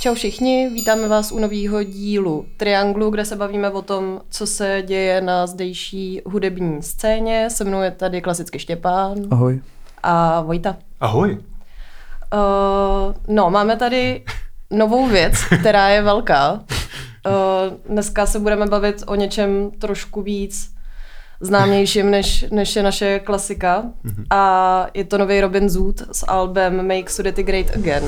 Čau všichni, vítáme vás u nového dílu Trianglu, kde se bavíme o tom, co se děje na zdejší hudební scéně. Se mnou je tady klasicky Štěpán. Ahoj. A Vojta. Ahoj. Uh, no, máme tady novou věc, která je velká. Uh, dneska se budeme bavit o něčem trošku víc známějším, než, než je naše klasika. Mm-hmm. A je to nový Robin Zoot s albem Make Sudety Great Again.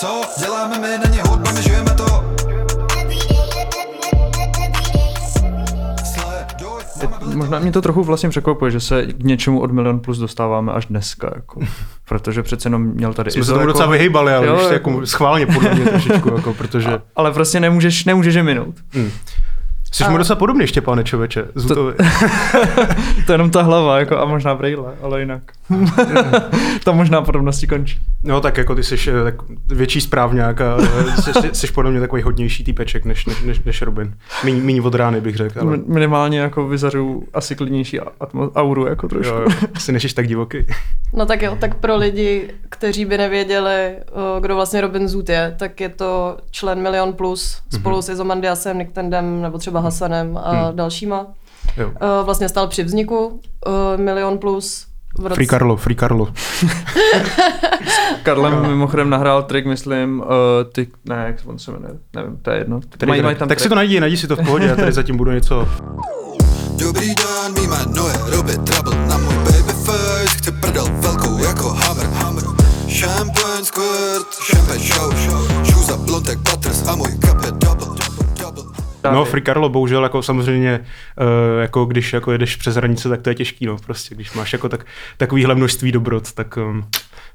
Co děláme my, není hudba, my žijeme to. Možná mě to trochu vlastně překvapuje, že se k něčemu od Milion Plus dostáváme až dneska, jako, protože přece jenom měl tady Jsme se tomu jako, docela vyhýbali, ale jo, už jako, jako schválně podle mě trošičku, jako, protože... A, ale prostě nemůžeš, nemůžeš je minout. Hmm. Jsi a... mu docela podobný, Štěpáne Čověče, To, to je jenom ta hlava, jako, a možná brejle, ale jinak. to možná podobnosti končí. No tak jako ty jsi eh, tak větší správňák a eh, jsi, jsi podle mě takový hodnější týpeček než, než, než, než Robin. Míň, míň od rány bych řekl. Ale... Minimálně jako vyzařu asi klidnější atmo- auru jako trošku. Jo, jo. Jsi nežíš tak divoký. No tak jo, tak pro lidi, kteří by nevěděli, kdo vlastně Robin Zoot je, tak je to člen Milion Plus spolu mm-hmm. s Izomandiasem, Niktendem nebo třeba Hasanem a hmm. dalšíma. Jo. Vlastně stál při vzniku Milion Plus roce... Free Carlo, Free Carlo. Karlem mimochodem nahrál track, myslím, uh, ty, ne, jak on se jmenuje, nevím, to je jedno. Který, mají, tam tak track. si to najdi, najdi si to v pohodě, já tady zatím budu něco... Dobrý den, mý jméno je Robbie Trouble, na můj baby face chci prdel velkou jako hammer, hammer. Champagne squirt, champagne show, show, shoes a blontek butters a můj cup je double, double. No, Free Carlo, bohužel, jako samozřejmě, uh, jako když jako jedeš přes hranice, tak to je těžký, no, prostě, když máš jako tak, takovýhle množství dobrot, tak um,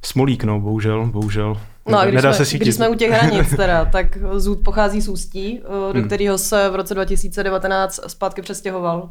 smolík, no, bohužel, bohužel. No a když, Nedá jsme, se když jsme u těch hranic teda, tak Zůd pochází z Ústí, uh, do hmm. kterého se v roce 2019 zpátky přestěhoval.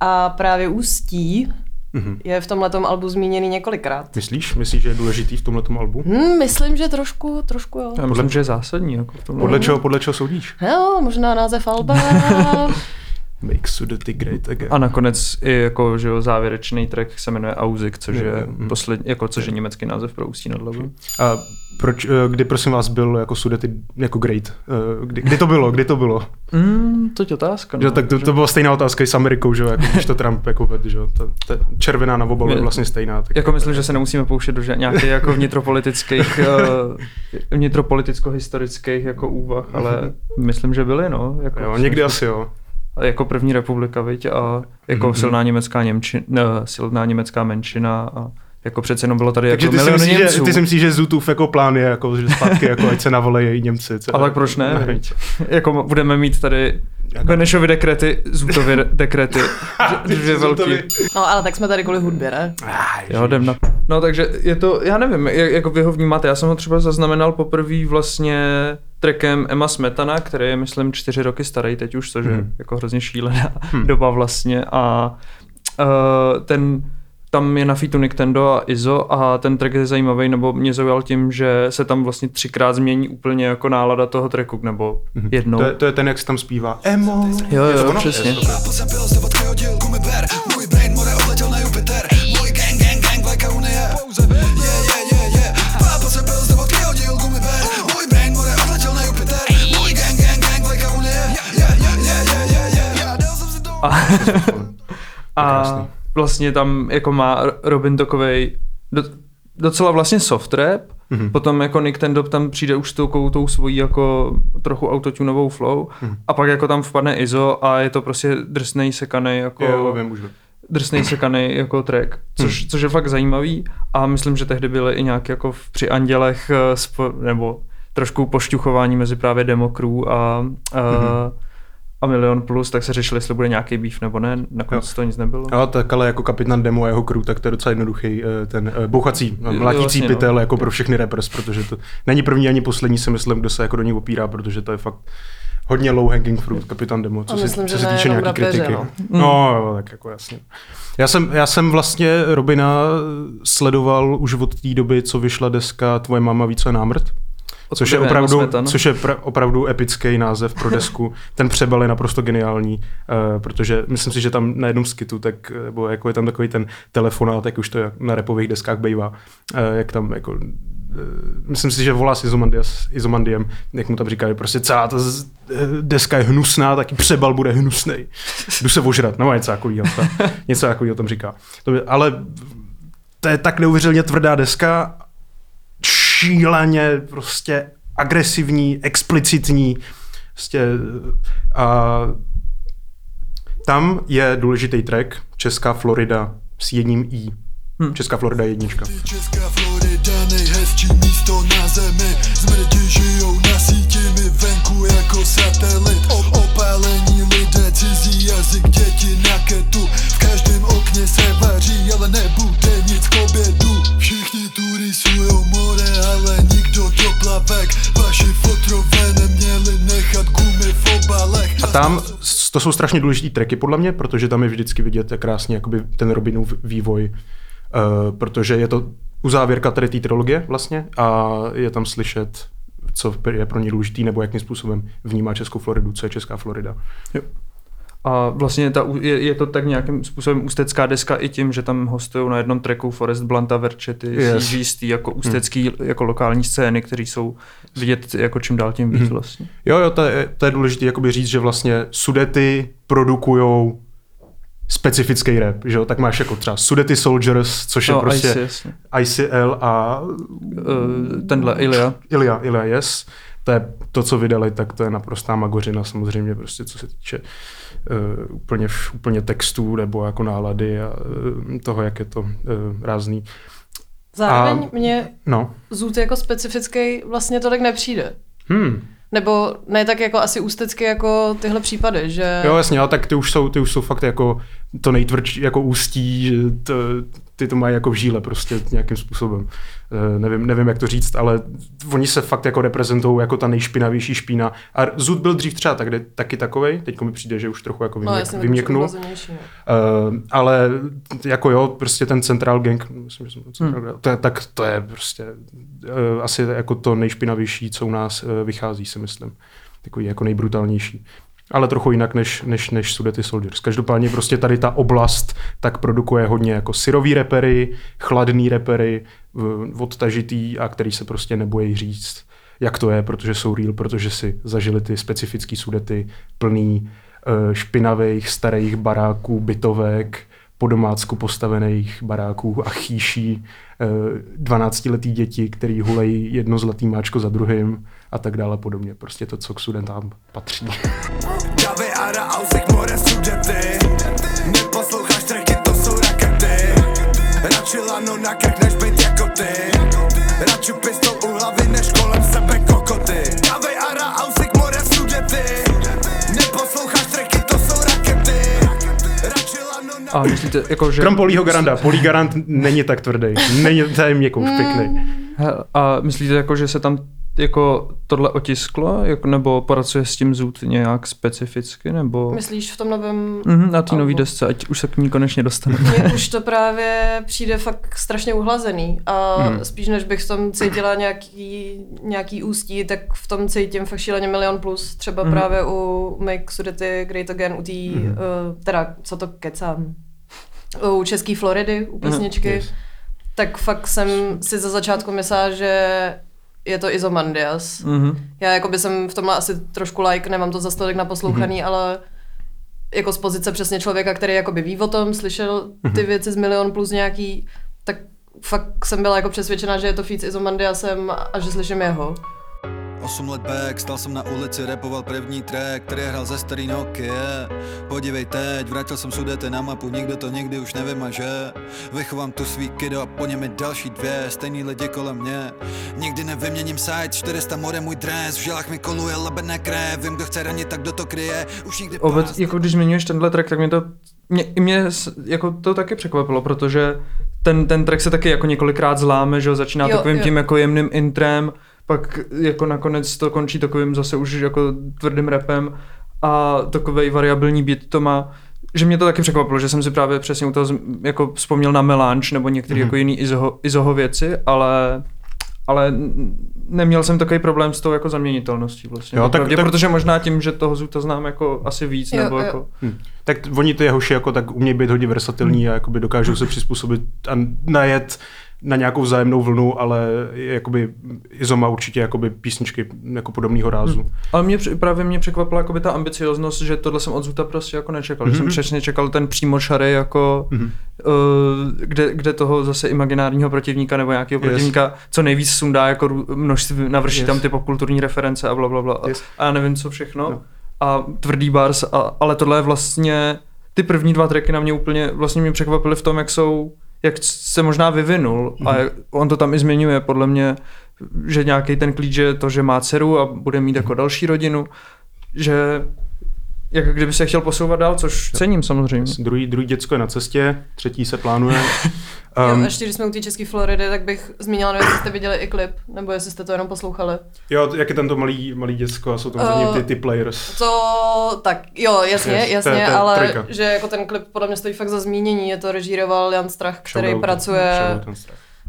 A právě Ústí mm-hmm. je v tomhle albu zmíněný několikrát. Myslíš? Myslíš, že je důležitý v tomhle albu? Hmm, myslím, že trošku, trošku jo. Já myslím, že je zásadní. Jako v tomhle. Podle, čeho, podle čeho soudíš? Jo, možná název alba. Make Sudety Great Again. A nakonec i jako, že jo, závěrečný track se jmenuje Auzik, což je, mm. posled, jako, což je německý název pro Ústí nad Labem. A proč, eh, kdy prosím vás byl jako Sudety jako Great? Eh, kdy, kdy to bylo? Kdy to bylo? Mm, to je otázka. No, že, tak to, to, byla stejná otázka i s Amerikou, že jo, jako když to Trump jako ved, že jo, ta, ta červená na obalu je vlastně stejná. Tak jako myslím, že se nemusíme pouštět do nějakých jako vnitropolitických, eh, vnitropoliticko-historických jako úvah, ale myslím, že byly, no. Jako jo, někdy asi jo jako první republika, viď, a jako mm-hmm. silná německá Němčina, ne, silná německá menšina a jako přece jenom bylo tady Takže jako ty si myslíš, Němců. Že, ty si myslíš, že Zutův jako plán je, jako, že zpátky, jako ať se navolejí Němci. Co? A tak proč ne? ne jako budeme mít tady Benešovy dekrety, Zutovy dekrety, dvě velký. No ale tak jsme tady kvůli hudbě, ne? Jo, jdem na... No takže je to, já nevím, jak, jako vy ho vnímáte, já jsem ho třeba zaznamenal poprvé vlastně trackem Emma Smetana, který je myslím čtyři roky starý teď už, což je hmm. jako hrozně šílená hmm. doba vlastně a uh, ten tam je na featu Nintendo a Izo a ten track je zajímavý, nebo mě zaujal tím, že se tam vlastně třikrát změní úplně jako nálada toho tracku, nebo mm-hmm. jednou. To je, to je ten, jak se tam zpívá Emo. Jo, jo, jo přesně. Je a, a vlastně tam jako má Robin takovej do, docela vlastně soft rap, mm-hmm. potom jako Nick ten Dob tam přijde už s tou, tou svojí jako trochu autotunovou flow mm-hmm. a pak jako tam vpadne Izo a je to prostě drsnej sekaný jako... Jo, vím, už drsnej sekaný jako track, což, hmm. což je fakt zajímavý a myslím, že tehdy byly i nějak jako v, při Andělech eh, spo, nebo trošku pošťuchování mezi právě Demokru a, a mm-hmm a Milion Plus, tak se řešili, jestli bude nějaký býv nebo ne, nakonec jo. to nic nebylo. Jo, tak ale jako kapitán Demo a jeho crew, tak to je docela jednoduchý, eh, ten eh, bouchací, mlatící vlastně, pytel no. jako pro všechny rappers, protože to není první ani poslední, si myslím, kdo se jako do ní opírá, protože to je fakt hodně low hanging fruit, kapitán Demo, co, myslím, se, co se týče nějaký kritiky. No. no, jo, tak jako jasně. Já jsem, já jsem vlastně Robina sledoval už od té doby, co vyšla deska Tvoje máma více námrt což je, opravdu, což je pra, opravdu epický název pro desku. Ten přebal je naprosto geniální, uh, protože myslím si, že tam na jednom skitu, tak, nebo jako je tam takový ten telefonát, jak už to na repových deskách bývá, uh, jak tam jako myslím si, že volá s Izomandiem, jak mu tam říkají, prostě celá ta deska je hnusná, taky přebal bude hnusný. Jdu se ožrat, no něco takového. Něco takového tam říká. To by, ale to je tak neuvěřitelně tvrdá deska, šíleně prostě agresivní, explicitní. Prostě, a tam je důležitý track Česká Florida s jedním I. Hmm. Česká Florida jednička. Česká Florida nejhezčí místo na zemi. Zmrdi žijou na síti, my venku jako satelit. Opálení lidé, cizí jazyk, děti na ketu. V každém okně se vaří, ale nebude tam, to jsou strašně důležitý tracky podle mě, protože tam je vždycky vidět krásně jakoby ten Robinův vývoj Uh, protože je to uzávěrka tady té trilogie vlastně a je tam slyšet, co je pro ně důležitý nebo jakým způsobem vnímá Českou Floridu, co je Česká Florida. Jo. A vlastně ta, je, je, to tak nějakým způsobem ústecká deska i tím, že tam hostují na jednom tracku Forest Blanta, Verčety, yes. Jistý, jako hmm. ústecký, hmm. jako lokální scény, které jsou vidět jako čím dál tím víc hmm. vlastně. Jo, jo, to je, to je důležité říct, že vlastně Sudety produkujou specifický rap, že jo? Tak máš jako třeba Sudety Soldiers, což no, je prostě IC, ICL a... Uh, tenhle Ilia. Ilia, Ilia, yes. To je to, co vydali, tak to je naprostá magořina samozřejmě, prostě co se týče uh, úplně, úplně textů nebo jako nálady a uh, toho, jak je to uh, rázný. Zároveň a, mě no. Zůd jako specifický vlastně to tak nepřijde. Hmm. Nebo ne tak jako asi ústecky jako tyhle případy, že... Jo, jasně, ale tak ty už jsou, ty už jsou fakt jako to nejtvrdší, jako ústí, že to, ty to mají jako v žíle prostě nějakým způsobem. Uh, nevím, nevím, jak to říct, ale oni se fakt jako reprezentují jako ta nejšpinavější špína. A Zud byl dřív třeba tak, taky takovej, teď mi přijde, že už trochu jako vyměk, no, vyměknul. Uh, ale jako jo, prostě ten Central Gang, myslím, že jsem central, hmm. to je, tak to je prostě uh, asi jako to nejšpinavější, co u nás uh, vychází, si myslím. Takový jako nejbrutálnější ale trochu jinak než, než, než Sudety Soldiers. Každopádně prostě tady ta oblast tak produkuje hodně jako syrový repery, chladný repery, odtažitý a který se prostě nebojí říct, jak to je, protože jsou real, protože si zažili ty specifické Sudety plný uh, špinavých starých baráků, bytovek, po domácku postavených baráků a chýší 12-letý eh, děti, který hulejí jedno zlatý máčko za druhým a tak dále podobně. Prostě to, co k studentám patří. Davy, Ara, Ausik, More, Sudety Neposloucháš tracky, to jsou rakety Radši lano na krk, než být jako ty Radši pistol u hlavy, než kolem sebe kokoty Davy, Ara, Ausik, More, Sudety Neposloucháš tracky, to jsou rakety Radši lano na... A myslíte, jako že... Krom Polího Garanda. Polí Garant není tak tvrdý. Není tajemně jako pěkný. A myslíte, jako, že se tam jako tohle otisklo, jako, nebo pracuje s tím zůd nějak specificky, nebo... Myslíš v tom novém... Mm-hmm, na té nové desce, ať už se k ní konečně dostaneme. Mně už to právě přijde fakt strašně uhlazený a mm. spíš než bych v tom cítila nějaký, nějaký ústí, tak v tom cítím fakt šíleně milion plus, třeba mm. právě u Make Sudety Great Again, u té, mm. uh, teda, co to kecám, u České Floridy, u mhm. písničky, mm. yes. tak fakt jsem si za začátku myslela, že je to Izomandias. Mm-hmm. Já jako by jsem v tomhle asi trošku like, nemám to za stolik naposlouchaný, mm-hmm. ale jako z pozice přesně člověka, který jakoby ví o tom, slyšel ty mm-hmm. věci z milion plus nějaký, tak fakt jsem byla jako přesvědčena, že je to feat s Izomandiasem a že slyším jeho. 8 let back, stal jsem na ulici, repoval první track, který hrál ze starý Nokia. Podívej teď, vrátil jsem sudete na mapu, nikdo to nikdy už nevymaže. Vychovám tu svý kido a po něm je další dvě, stejný lidi kolem mě. Nikdy nevyměním site, 400 more můj dres, v žilách mi koluje lebené krev, vím kdo chce ranit, tak kdo to kryje, už nikdy Obec, jako když zmiňuješ tenhle track, tak mě to mě, mě jako to taky překvapilo, protože ten, ten track se taky jako několikrát zláme, že začíná jo, takovým jo. tím jako jemným intrem, pak jako nakonec to končí takovým zase už jako tvrdým repem a takový variabilní beat to má, že mě to taky překvapilo, že jsem si právě přesně u toho jako vzpomněl na Melange nebo některé mm-hmm. jako jiný izoho, izoho věci, ale ale neměl jsem takový problém s tou jako zaměnitelností vlastně. Jo, tak, pravdě, tak, protože možná tím, že toho Zuta znám jako asi víc, jo, nebo jo. jako... Hmm. Tak oni ty hoši jako tak umějí být hodně versatilní hmm. a jakoby dokážou se přizpůsobit a najet na nějakou vzájemnou vlnu, ale jakoby Izo má určitě jakoby písničky jako podobného rázu. Hmm. Ale mě právě mě překvapila jakoby ta ambicioznost, že tohle jsem od Zuta prostě jako nečekal. Hmm. Jsem přesně čekal ten přímo šary jako hmm. uh, kde, kde, toho zase imaginárního protivníka nebo nějakého yes. protivníka co nejvíc sundá jako množství, navrší yes. tam ty popkulturní reference a bla, bla, bla. Yes. A já nevím co všechno. No. A tvrdý bars, a, ale tohle je vlastně ty první dva tracky na mě úplně vlastně mě překvapily v tom, jak jsou jak se možná vyvinul a mhm. on to tam i zmiňuje podle mě, že nějaký ten klíč je to, že má dceru a bude mít jako další rodinu, že jak kdyby se chtěl posouvat dál, což cením samozřejmě. Druhý, druhý děcko je na cestě, třetí se plánuje. Um, jo, ještě když jsme u té české Floridy, tak bych zmínila, nevím, jestli jste viděli i klip, nebo jestli jste to jenom poslouchali. Jo, jak je tento malý, malý děcko a jsou tam uh, ty, ty players. To, tak, jo, jasně, yes, jasně, to to je ale trojka. že jako ten klip podle mě stojí fakt za zmínění, je to režíroval Jan Strach, který Showdown, pracuje,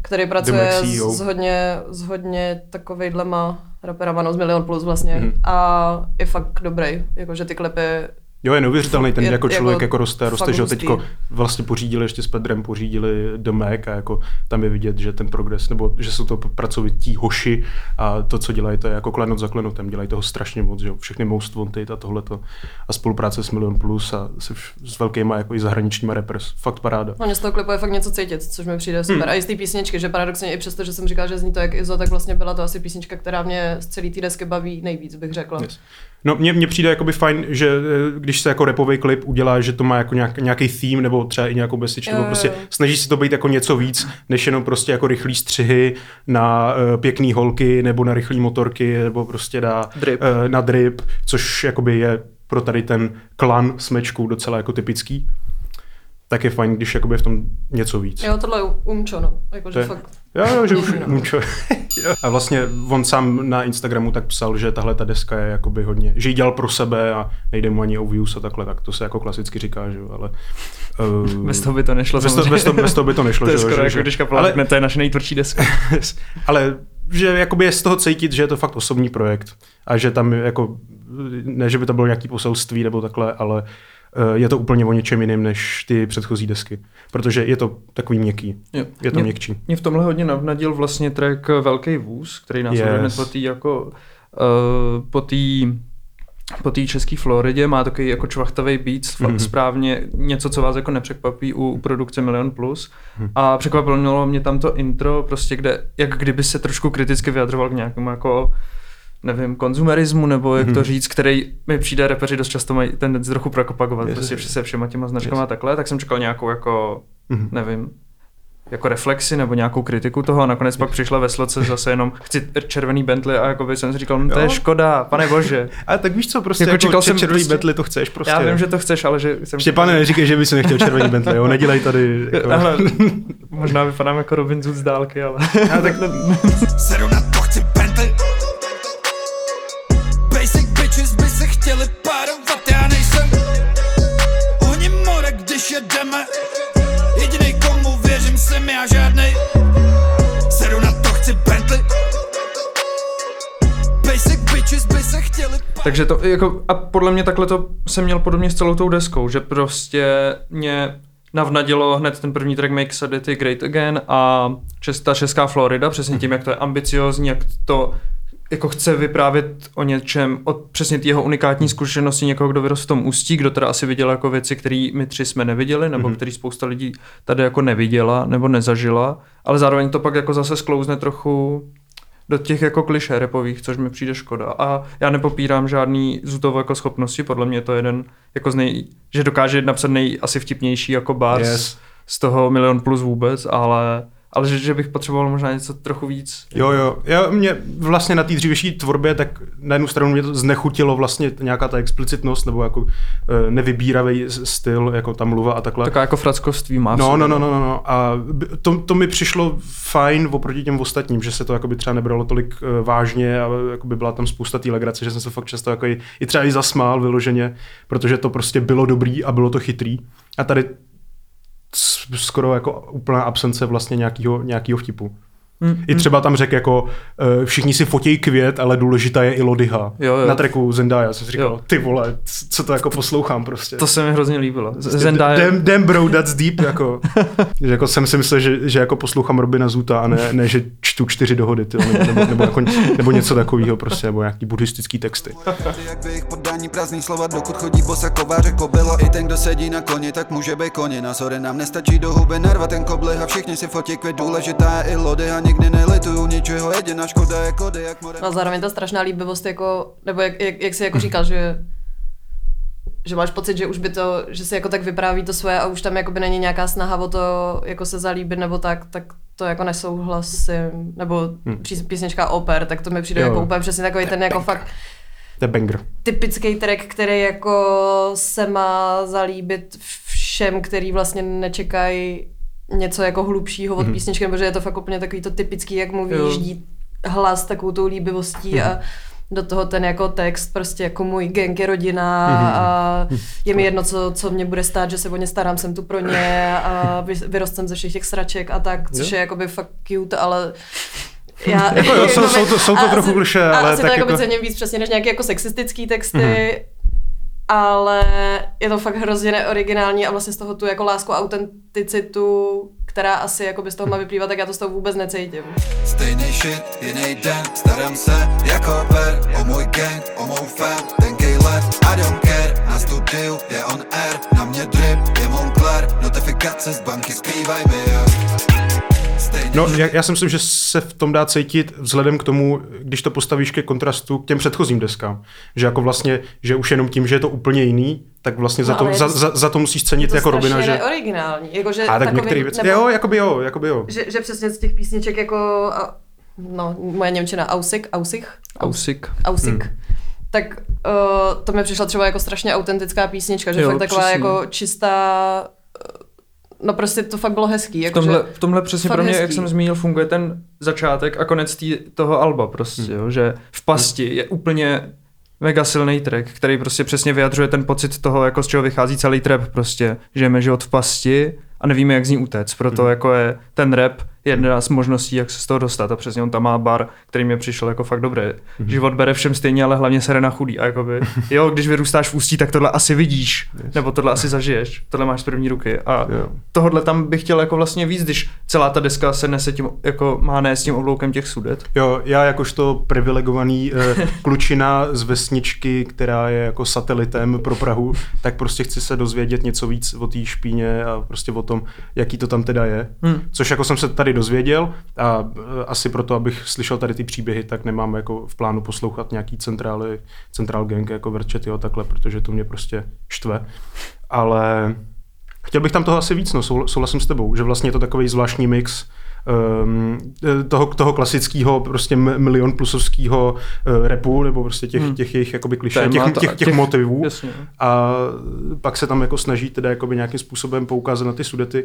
který pracuje s hodně, s hodně takovejhlema raperama, no z Milion Plus vlastně mm. a je fakt dobrý, jakože ty klipy Jo, je neuvěřitelný ten je, jako člověk jako, jako roste, roste, že teďko vlastně pořídili ještě s Pedrem, pořídili The Mac a jako tam je vidět, že ten progres, nebo že jsou to pracovití hoši a to, co dělají, to je jako klenot za klenotem, dělají toho strašně moc, že všechny Most Wanted a tohleto a spolupráce s Million Plus a se, s velkýma jako i zahraničníma rappers, fakt paráda. No, z toho klipu je fakt něco cítit, což mi přijde super. Hmm. A i z té písničky, že paradoxně i přesto, že jsem říkal, že zní to jak Izo, tak vlastně byla to asi písnička, která mě z celé té desky baví nejvíc, bych řekla. Yes. No mně, mně přijde jakoby fajn, že eh, když se jako repový klip udělá, že to má jako nějak, nějaký theme nebo třeba i nějakou message, nebo prostě snaží se to být jako něco víc, než jenom prostě jako rychlý střihy na uh, pěkný holky nebo na rychlý motorky nebo prostě na drip, uh, na drip což jakoby je pro tady ten klan smečku docela jako typický tak je fajn, když jakoby v tom něco víc. Jo, tohle je umčo, no. Jako, že fakt... Jo, jo, že už umčo. a vlastně on sám na Instagramu tak psal, že tahle ta deska je jakoby hodně, že ji dělal pro sebe a nejde mu ani o views a takhle, tak to se jako klasicky říká, že jo, ale... Uh, bez toho by to nešlo. Bez, to, bez, to, bez toho by to nešlo. to je skoro že, jako když kapela ale, to je naše nejtvrdší deska. ale že jakoby je z toho cítit, že je to fakt osobní projekt a že tam jako, ne, že by to bylo nějaký poselství nebo takhle, ale uh, je to úplně o něčem jiném než ty předchozí desky, protože je to takový měkký, jo. je to mě, měkčí. Mě v tomhle hodně navnadil vlastně track Velký vůz, který nás yes. hned po té jako uh, po té po té české Floridě má takový jako čvachtavý beat, mm-hmm. správně něco, co vás jako nepřekvapí u produkce Milion Plus. Mm. A překvapilo mě tam to intro, prostě kde, jak kdyby se trošku kriticky vyjadřoval k nějakému jako nevím, konzumerismu, nebo jak mm-hmm. to mhm. říct, který mi přijde, repeři dost často mají tendenci trochu prokopagovat, prostě se všema těma značkama a takhle, tak jsem čekal nějakou jako, mm-hmm. nevím, jako reflexi nebo nějakou kritiku toho a nakonec pak přišla ve sloce zase jenom chci červený Bentley a jako by jsem si říkal, no to je škoda, pane bože. A tak víš co, prostě jako, jako čekal jsem červený prostě, Bentley to chceš prostě. Já vím, že to chceš, ale že jsem... Štěpane, neříkej, že bys nechtěl červený Bentley, jo, nedělej tady. Jako... Ale, možná vypadám jako Robin Hood z dálky, ale... A tak takže to, jako, a podle mě takhle to jsem měl podobně s celou tou deskou, že prostě mě navnadilo hned ten první track Make Sadity Great Again a čes, ta česká Florida, přesně tím, jak to je ambiciozní, jak to jako chce vyprávět o něčem, o přesně jeho unikátní zkušenosti někoho, kdo vyrostl v tom ústí, kdo teda asi viděl jako věci, které my tři jsme neviděli, nebo mm-hmm. který spousta lidí tady jako neviděla nebo nezažila, ale zároveň to pak jako zase sklouzne trochu do těch jako kliše repových, což mi přijde škoda. A já nepopírám žádný zutovo jako schopnosti, podle mě to je jeden jako z nej, že dokáže napsat nej asi vtipnější jako bars yes. z toho milion plus vůbec, ale ale že, že bych potřeboval možná něco trochu víc. Jo, jo. Já mě vlastně na té dřívější tvorbě, tak na jednu stranu mě to znechutilo vlastně nějaká ta explicitnost nebo jako e, nevybíravý styl, jako ta mluva a takhle. Taká jako frackovství má. No, no, no, no, no, A to, to mi přišlo fajn oproti těm ostatním, že se to jako by třeba nebralo tolik e, vážně a jako by byla tam spousta té legrace, že jsem se fakt často jako i, i třeba i zasmál vyloženě, protože to prostě bylo dobrý a bylo to chytrý. A tady skoro jako úplná absence vlastně nějakého, vtipu. Hmm. I třeba tam řekl jako, uh, všichni si fotějí květ, ale důležitá je i lodyha. Jo, jo. Na treku Zendaya jsem si říkal, jo. ty vole, co to jako poslouchám prostě. To se mi hrozně líbilo. Prostě Zendaya... Damn, damn bro, that's deep, jako. že jako jsem si myslel, že, že jako poslouchám Robina Zuta a ne, ne že čtu čtyři dohody, ty, nebo, nebo, nebo, jako, nebo, něco takového prostě, nebo nějaký buddhistický texty. Jak by jich podání prázdný slova, dokud chodí bosa kováře kobila. I ten, kdo sedí na koni, tak může být koni. Na sorry, nám nestačí do huby narvat ten koblih a všichni si fotí květ, důležitá je i lodyha nikdy nelituju ničeho, jediná škoda je kody, jak more... A zároveň ta strašná líbivost, jako, nebo jak, jak, jak jsi jako říkal, že že máš pocit, že už by to, že si jako tak vypráví to svoje a už tam jako by není nějaká snaha o to jako se zalíbit nebo tak, tak to jako nesouhlasím, nebo hmm. písnička Oper, tak to mi přijde jo. jako úplně přesně takový ten jako fakt The banger. Typický track, který jako se má zalíbit všem, který vlastně nečekají něco jako hlubšího od mm-hmm. písničky, protože je to fakt úplně takový to typický, jak mluví, jíždí hlas takovou tou líbivostí mm-hmm. a mhm. do toho ten jako text, prostě jako můj gang je rodina mm-hmm. a je mi jedno, co, co mě bude stát, že se o ně starám, jsem tu pro ně a vyrostem ze všech těch sraček a tak, což je jakoby fakt cute, ale já, jako jo, jsou, jsou, to, jsou to trochu kliše, ale asi tak to jako... cením víc přesně než nějaké jako sexistický texty, mm-hmm ale je to fakt hrozně neoriginální a vlastně z toho tu jako lásku a autenticitu, která asi jako by z toho má vyplývat, tak já to z toho vůbec necítím. Stejný shit, jiný den, starám se jako ver, o můj gang, o mou fam, tenkej let, I don't care, na studiu je on air, na mě drip, je Moncler, notifikace z banky zpívaj mi, yeah. No, já, já si myslím, že se v tom dá cítit vzhledem k tomu, když to postavíš ke kontrastu k těm předchozím deskám. Že jako vlastně, že už jenom tím, že je to úplně jiný, tak vlastně no, za, to, za, za, za to musíš cenit to jako Robina, že... originální. Jako, že a tak některé věci, nebo, jo, jakoby jo, jakoby jo. Že, že přesně z těch písniček jako, no, moje Němčina Ausik, Ausik? Ausik. Ausik. Hmm. Tak uh, to mi přišla třeba jako strašně autentická písnička, že jo, fakt taková přesně. jako čistá no prostě to fakt bylo hezký. Jako v, tomhle, v tomhle přesně pro mě, hezký. jak jsem zmínil, funguje ten začátek a konec tý, toho alba prostě, hmm. jo, že v pasti hmm. je úplně mega silný track, který prostě přesně vyjadřuje ten pocit toho, jako z čeho vychází celý trap prostě. Žijeme život v pasti a nevíme, jak z ní utéct. Proto hmm. jako je ten rap jedna z možností, jak se z toho dostat. A přesně on tam má bar, který mi přišel jako fakt dobré. Mm-hmm. Život bere všem stejně, ale hlavně se na chudý. A jakoby, jo, když vyrůstáš v ústí, tak tohle asi vidíš, yes. nebo tohle asi zažiješ, tohle máš z první ruky. A yeah. tohle tam bych chtěl jako vlastně víc, když celá ta deska se nese tím, jako má nést tím obloukem těch sudet. Jo, já jakožto privilegovaný uh, klučina z vesničky, která je jako satelitem pro Prahu, tak prostě chci se dozvědět něco víc o té špíně a prostě o tom, jaký to tam teda je. Hmm. Což jako jsem se tady dozvěděl a e, asi proto, abych slyšel tady ty příběhy, tak nemám jako v plánu poslouchat nějaký centrály, centrál gang jako Verčety a takhle, protože to mě prostě štve. Ale chtěl bych tam toho asi víc, no, souhlasím s tebou, že vlastně je to takový zvláštní mix um, toho, toho klasického prostě milion plusovského uh, repu, nebo prostě těch, hmm. těch jejich jakoby kliše, těch, těch, těch, těch motivů. Jasně. A pak se tam jako snaží teda jakoby nějakým způsobem poukázat na ty sudety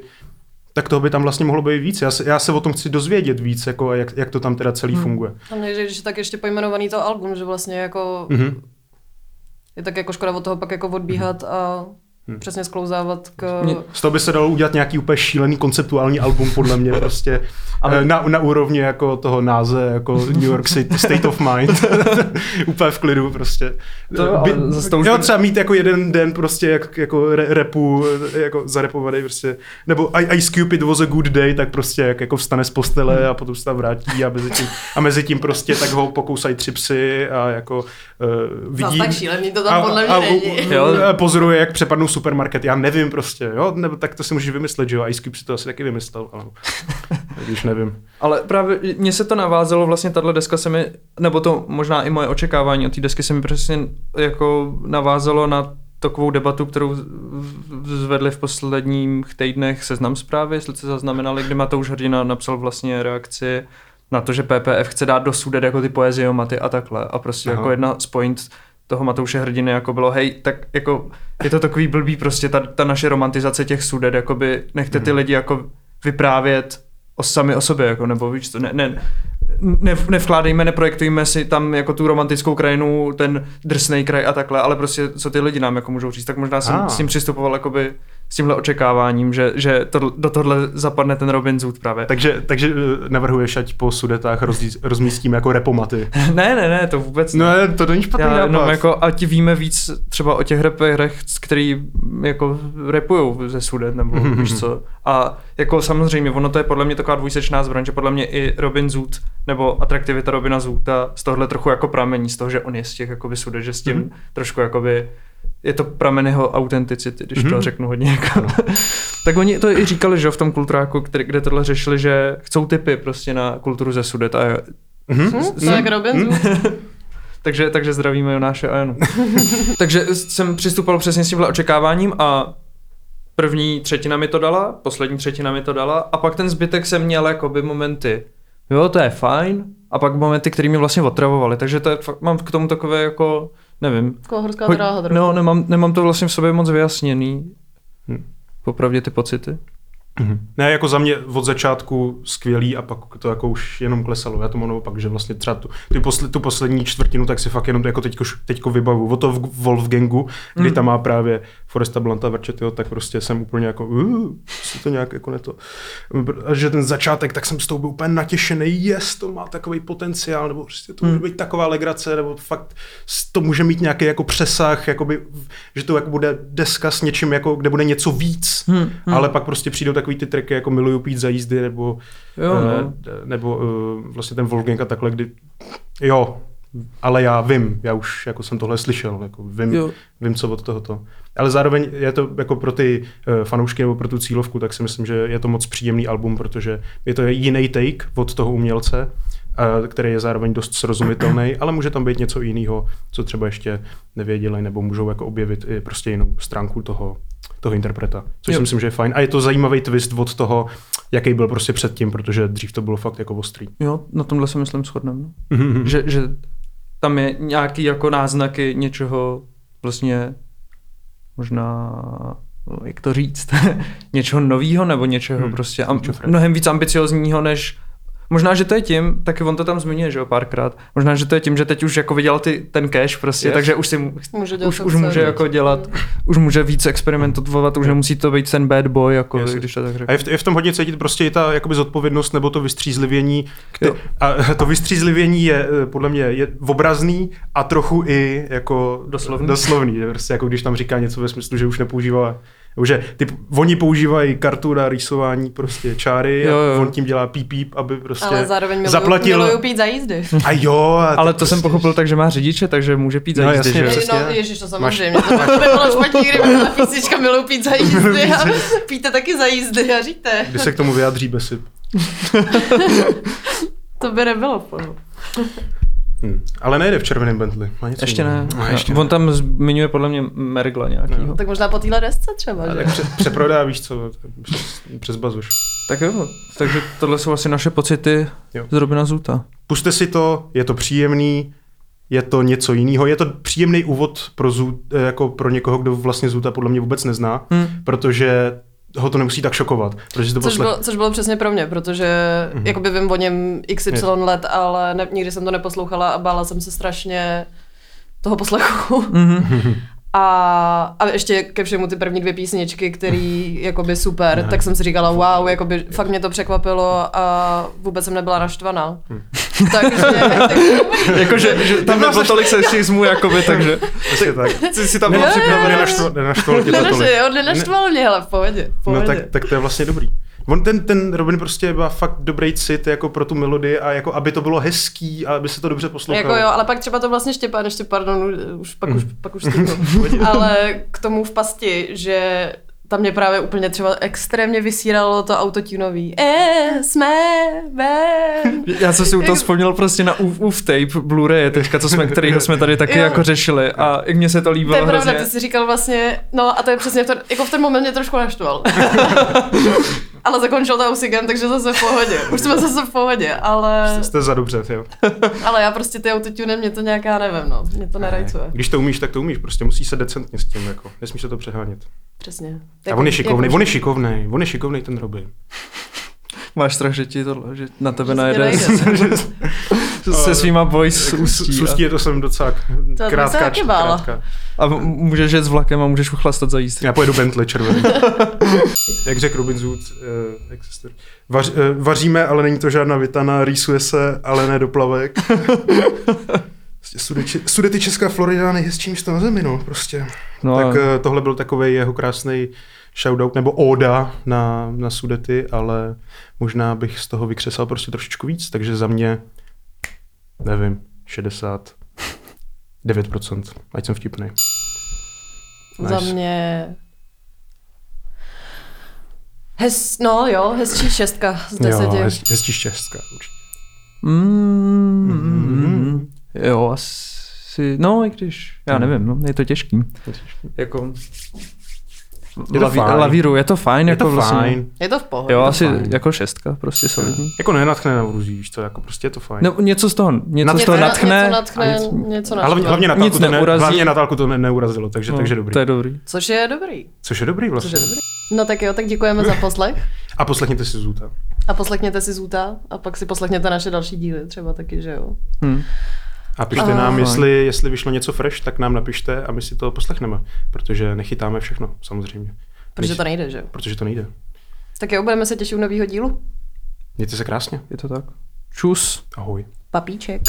tak toho by tam vlastně mohlo být víc. Já se, já se o tom chci dozvědět víc, jako jak, jak to tam teda celý hmm. funguje. A ne, že, že tak ještě pojmenovaný to album, že vlastně jako mm-hmm. je tak jako škoda od toho pak jako odbíhat mm-hmm. a Hmm. Přesně sklouzávat k... Z toho by se dalo udělat nějaký úplně šílený konceptuální album, podle mě, prostě Ale... na, na úrovni jako toho náze, jako New York City, State of Mind. úplně v klidu prostě. To, by, to už jo, třeba mít jako jeden den prostě jak, jako re, repu, jako zarepovaný prostě, nebo I, Ice Cube it was a good day, tak prostě jak jako vstane z postele a potom se tam vrátí a mezi tím, a mezi tím prostě tak ho pokousají tři psy a jako uh, vidí... tak šílený to tam a, podle mě a, není. Jo, pozoruje, jak přepadnou supermarket, já nevím prostě, jo, nebo tak to si můžeš vymyslet, že jo, Ice Cube si to asi taky vymyslel, ale když nevím. Ale právě mně se to navázalo, vlastně tahle deska se mi, nebo to možná i moje očekávání od té desky se mi přesně jako navázalo na takovou debatu, kterou zvedli v posledních týdnech seznam zprávy, jestli se zaznamenali, kdy Matouš Hrdina napsal vlastně reakci na to, že PPF chce dát do sudet jako ty poeziomaty a takhle. A prostě Aha. jako jedna z point toho Matouše Hrdiny jako bylo, hej, tak jako je to takový blbý prostě ta, ta naše romantizace těch sudet, jakoby nechte ty mhm. lidi jako vyprávět o sami o sobě, jako, nebo víš, to ne, ne, ne, nevkládejme, neprojektujme si tam jako tu romantickou krajinu, ten drsný kraj a takhle, ale prostě co ty lidi nám jako můžou říct, tak možná jsem ah. s tím přistupoval jakoby s tímhle očekáváním, že, že to, do tohle zapadne ten Robin Zoot právě. Takže, takže eh, navrhuješ, ať po sudetách roz, rozmístíme jako repomaty. ne, ne, ne, to vůbec No to není špatný Já nápad. jenom jako, ať víme víc třeba o těch reperech, který jako repujou ze Sudet, nebo víš co. A jako samozřejmě, ono to je podle mě taková dvojsečná zbraň, že podle mě i Robin Zoot, nebo atraktivita Robina Zoota z tohle trochu jako pramení, z toho, že on je z těch jakoby Sudet, že s tím Mhm. trošku jakoby je to pramen jeho autenticity, když to Mhm. řeknu hodně jako. tak oni to i říkali, že jo, v tom kulturáku, který, kde tohle řešili, že chcou typy prostě na kulturu ze Sudet a Mhm. Hm? To je jak Robin takže, takže zdravíme Jonáše a Janu. takže jsem přistupoval přesně s tímhle očekáváním a první třetina mi to dala, poslední třetina mi to dala a pak ten zbytek jsem měl jakoby momenty, jo, to je fajn, a pak momenty, které mě vlastně otravovaly, takže to je, fakt, mám k tomu takové jako, nevím, Taková horská Ho- dráha trochu. no, nemám, nemám to vlastně v sobě moc vyjasněný, Hm. popravdě ty pocity. Mhm. Ne, jako za mě od začátku skvělý a pak to jako už jenom klesalo. Já to mám naopak, že vlastně třeba tu, tu, posle, tu poslední čtvrtinu, tak si fakt jenom to jako teďko, teďko vybavu. O to v Wolfgangu, kdy Mm. tam má právě Foresta Blanta Verčetyho, tak prostě jsem úplně jako, uh, to nějak jako neto. A že ten začátek, tak jsem z toho byl úplně natěšený, yes, to má takový potenciál, nebo prostě to může Mm. být taková legrace, nebo fakt s- to může mít nějaký jako přesah, jakoby, že to jako bude deska s něčím, jako, kde bude něco víc, hmm. ale pak prostě přijdou takový ty triky, jako miluju pít za jízdy, nebo, Jo, no. eh, nebo uh, vlastně ten Wolfgang a takhle, kdy jo, ale já vím, já už jako jsem tohle slyšel, jako vím, Jo. vím co od tohoto. Ale zároveň je to jako pro ty uh, fanoušky nebo pro tu cílovku, tak si myslím, že je to moc příjemný album, protože je to jiný take od toho umělce, který je zároveň dost srozumitelný, ale může tam být něco jiného, co třeba ještě nevěděli, nebo můžou jako objevit i prostě jinou stránku toho, toho interpreta, což Jo. si myslím, že je fajn. A je to zajímavý twist od toho, jaký byl prostě předtím, protože dřív to bylo fakt jako ostrý. Jo, na tomhle se myslím shodneme. No. že, že tam je nějaký jako náznaky něčeho vlastně možná no, jak to říct, něčeho novýho nebo něčeho Hmm, prostě am, mnohem víc ambiciozního než Možná, že to je tím, taky on to tam zmiňuje, že jo, párkrát. Možná, že to je tím, že teď už jako vydělal ty, ten cash prostě, Yes. takže už si Může dělat, už, už může víc. jako dělat, už může víc experimentovat, už nemusí to být ten bad boy, jako Yes. když to tak A řeknu. je v, je v tom hodně cítit prostě i ta jakoby zodpovědnost nebo to vystřízlivění. Kte- a to vystřízlivění je eh, podle mě je obrazný a trochu i jako Doslovný. doslovný. Je Prostě jako když tam říká něco ve smyslu, že už nepoužívá že ty, oni používají kartu na rýsování prostě čáry Jo, a jo. on tím dělá píp píp, aby prostě Ale zároveň miluju, zaplatil. miluju pít za jízdy. A jo. A Ale to jsem pochopil tak, že má řidiče, takže může pít za No, jízdy, jasně, že přesně. No, ježiš, to samozřejmě. To by bylo špatně, kdyby byla písnička miluju pít za jízdy a píte taky za jízdy a říte. Kdy se k tomu vyjádří Besip. To by nebylo v pohodě. Hm. Ale nejde v červeném Bentley. Má něco Ještě ne. No, ještě On tam zmiňuje podle mě Mergla nějakýho. Tak možná po téhle desce třeba, A že? tak pře- přeprodá, víš co, přes, přes bazuš. Tak jo, takže tohle jsou asi naše pocity Jo. z Robina Zuta. Puste si to, je to příjemný, je to něco jiného. Je to příjemný úvod pro, Zoot, jako pro někoho, kdo vlastně Zuta podle mě vůbec nezná, Hm. protože ho to nemusí tak šokovat. Protože to Což poslech... bylo, což bylo přesně pro mě, protože Mhm. mm-hmm. jakoby vím o něm XY Yes. let, ale ne, nikdy jsem to neposlouchala a bála jsem se strašně toho poslechu. Mhm. A, a ještě ke všemu ty první dvě písničky, který jakoby super, Ne. tak jsem si říkala, wow, jakoby fakt mě to překvapilo a vůbec jsem nebyla naštvaná. Hm. takže, takže Jakože že tam nebylo tolik sexismu, jakoby, takže tak. jsi si tam byla připravená. nenaštval, nenaštval tě to tolik. jo, nenaštval mě, hele, v pohodě, v No pohodě. tak, tak to je vlastně dobrý. On ten, ten Robin prostě má fakt dobrý cit jako pro tu melodii a jako aby to bylo hezký a aby se to dobře poslouchalo. Jako jo, ale pak třeba to vlastně Štěpán, ještě pardon, už pak Mm. už, pak už ale k tomu v pasti, že tam mě právě úplně třeba extrémně vysíralo to autotunový. E, jsme, ven. Já jsem si u toho vzpomněl prostě na UF, UF tape Blu-ray, teďka, co jsme, kterýho jsme tady taky Jo. jako řešili a jak mně se to To líbilo je pravda, hrozně. ty jsi říkal vlastně, no a to je přesně v ten, jako v ten moment mě trošku naštval. ale zakončil to Ausigem, takže zase v pohodě. Už jsme zase v pohodě, ale, Jste za dobře, jo. ale já prostě ty autotune, mě to nějaká nevím, no. Mě to nerajcuje. Když to umíš, tak to umíš, prostě musí se decentně s tím, jako. Nesmíš se to přehánět. Přesně. A on je šikovný, jako- on je šikovný, on je šikovný ten Robin. Máš strach, že ti to, že na tebe Že se svýma boys z ústí. S ústí je to jsem docela To krátká, taky bála. krátká. A můžeš jet s vlakem a můžeš uchlastat za jízdy. Já pojedu Bentley červený. jak řekl Robin Zoot, uh, to- Vař, uh, vaříme, ale není to žádná vitana, rýsuje se, ale ne doplavek. Prostě Sudety, Sudety Česká Florida nejhezčí místo na zemi, no, prostě. No, tak a- uh, tohle byl takový jeho krásný shoutout, nebo oda na, na Sudety, ale možná bych z toho vykřesal prostě trošičku víc, takže za mě, nevím, 60, 9%, ať jsem vtipný. Za Nice. mě... Hez, no jo, hezčí šestka z Jo, deseti. hez, hezčí šťastka, určitě. Mm, jo, asi, no i když, já Hmm. nevím, no, je to těžký. Jako, Je to fajn. lavíru, je to fajn, Je jako to vlastně. fajn. Je to v pohodě. Jo, to asi fajn. jako šestka, prostě solidní. Jako nenatchne na Uruzí, víš to, jako prostě je to fajn. No, něco z toho, něco z něco, toho na- natchne. Něco natchne, nic- něco A hlavně, hlavně, Natálku to ne, hlavně Natálku to ne, neurazilo, takže, no, takže dobrý. To je dobrý. Což je dobrý. Což je dobrý vlastně. Což je dobrý. No tak jo, tak děkujeme za poslech. A poslechněte si Zuta. A poslechněte si Zuta a pak si poslechněte naše další díly třeba taky, že jo. Hm. A pište nám, jestli, jestli vyšlo něco fresh, tak nám napište a my si to poslechneme, protože nechytáme všechno, samozřejmě. Protože Než- to nejde, že jo. Protože to nejde. Tak jo, budeme se těšit u nového dílu. Mějte se krásně. Je to tak. Čus. Ahoj. Papíček.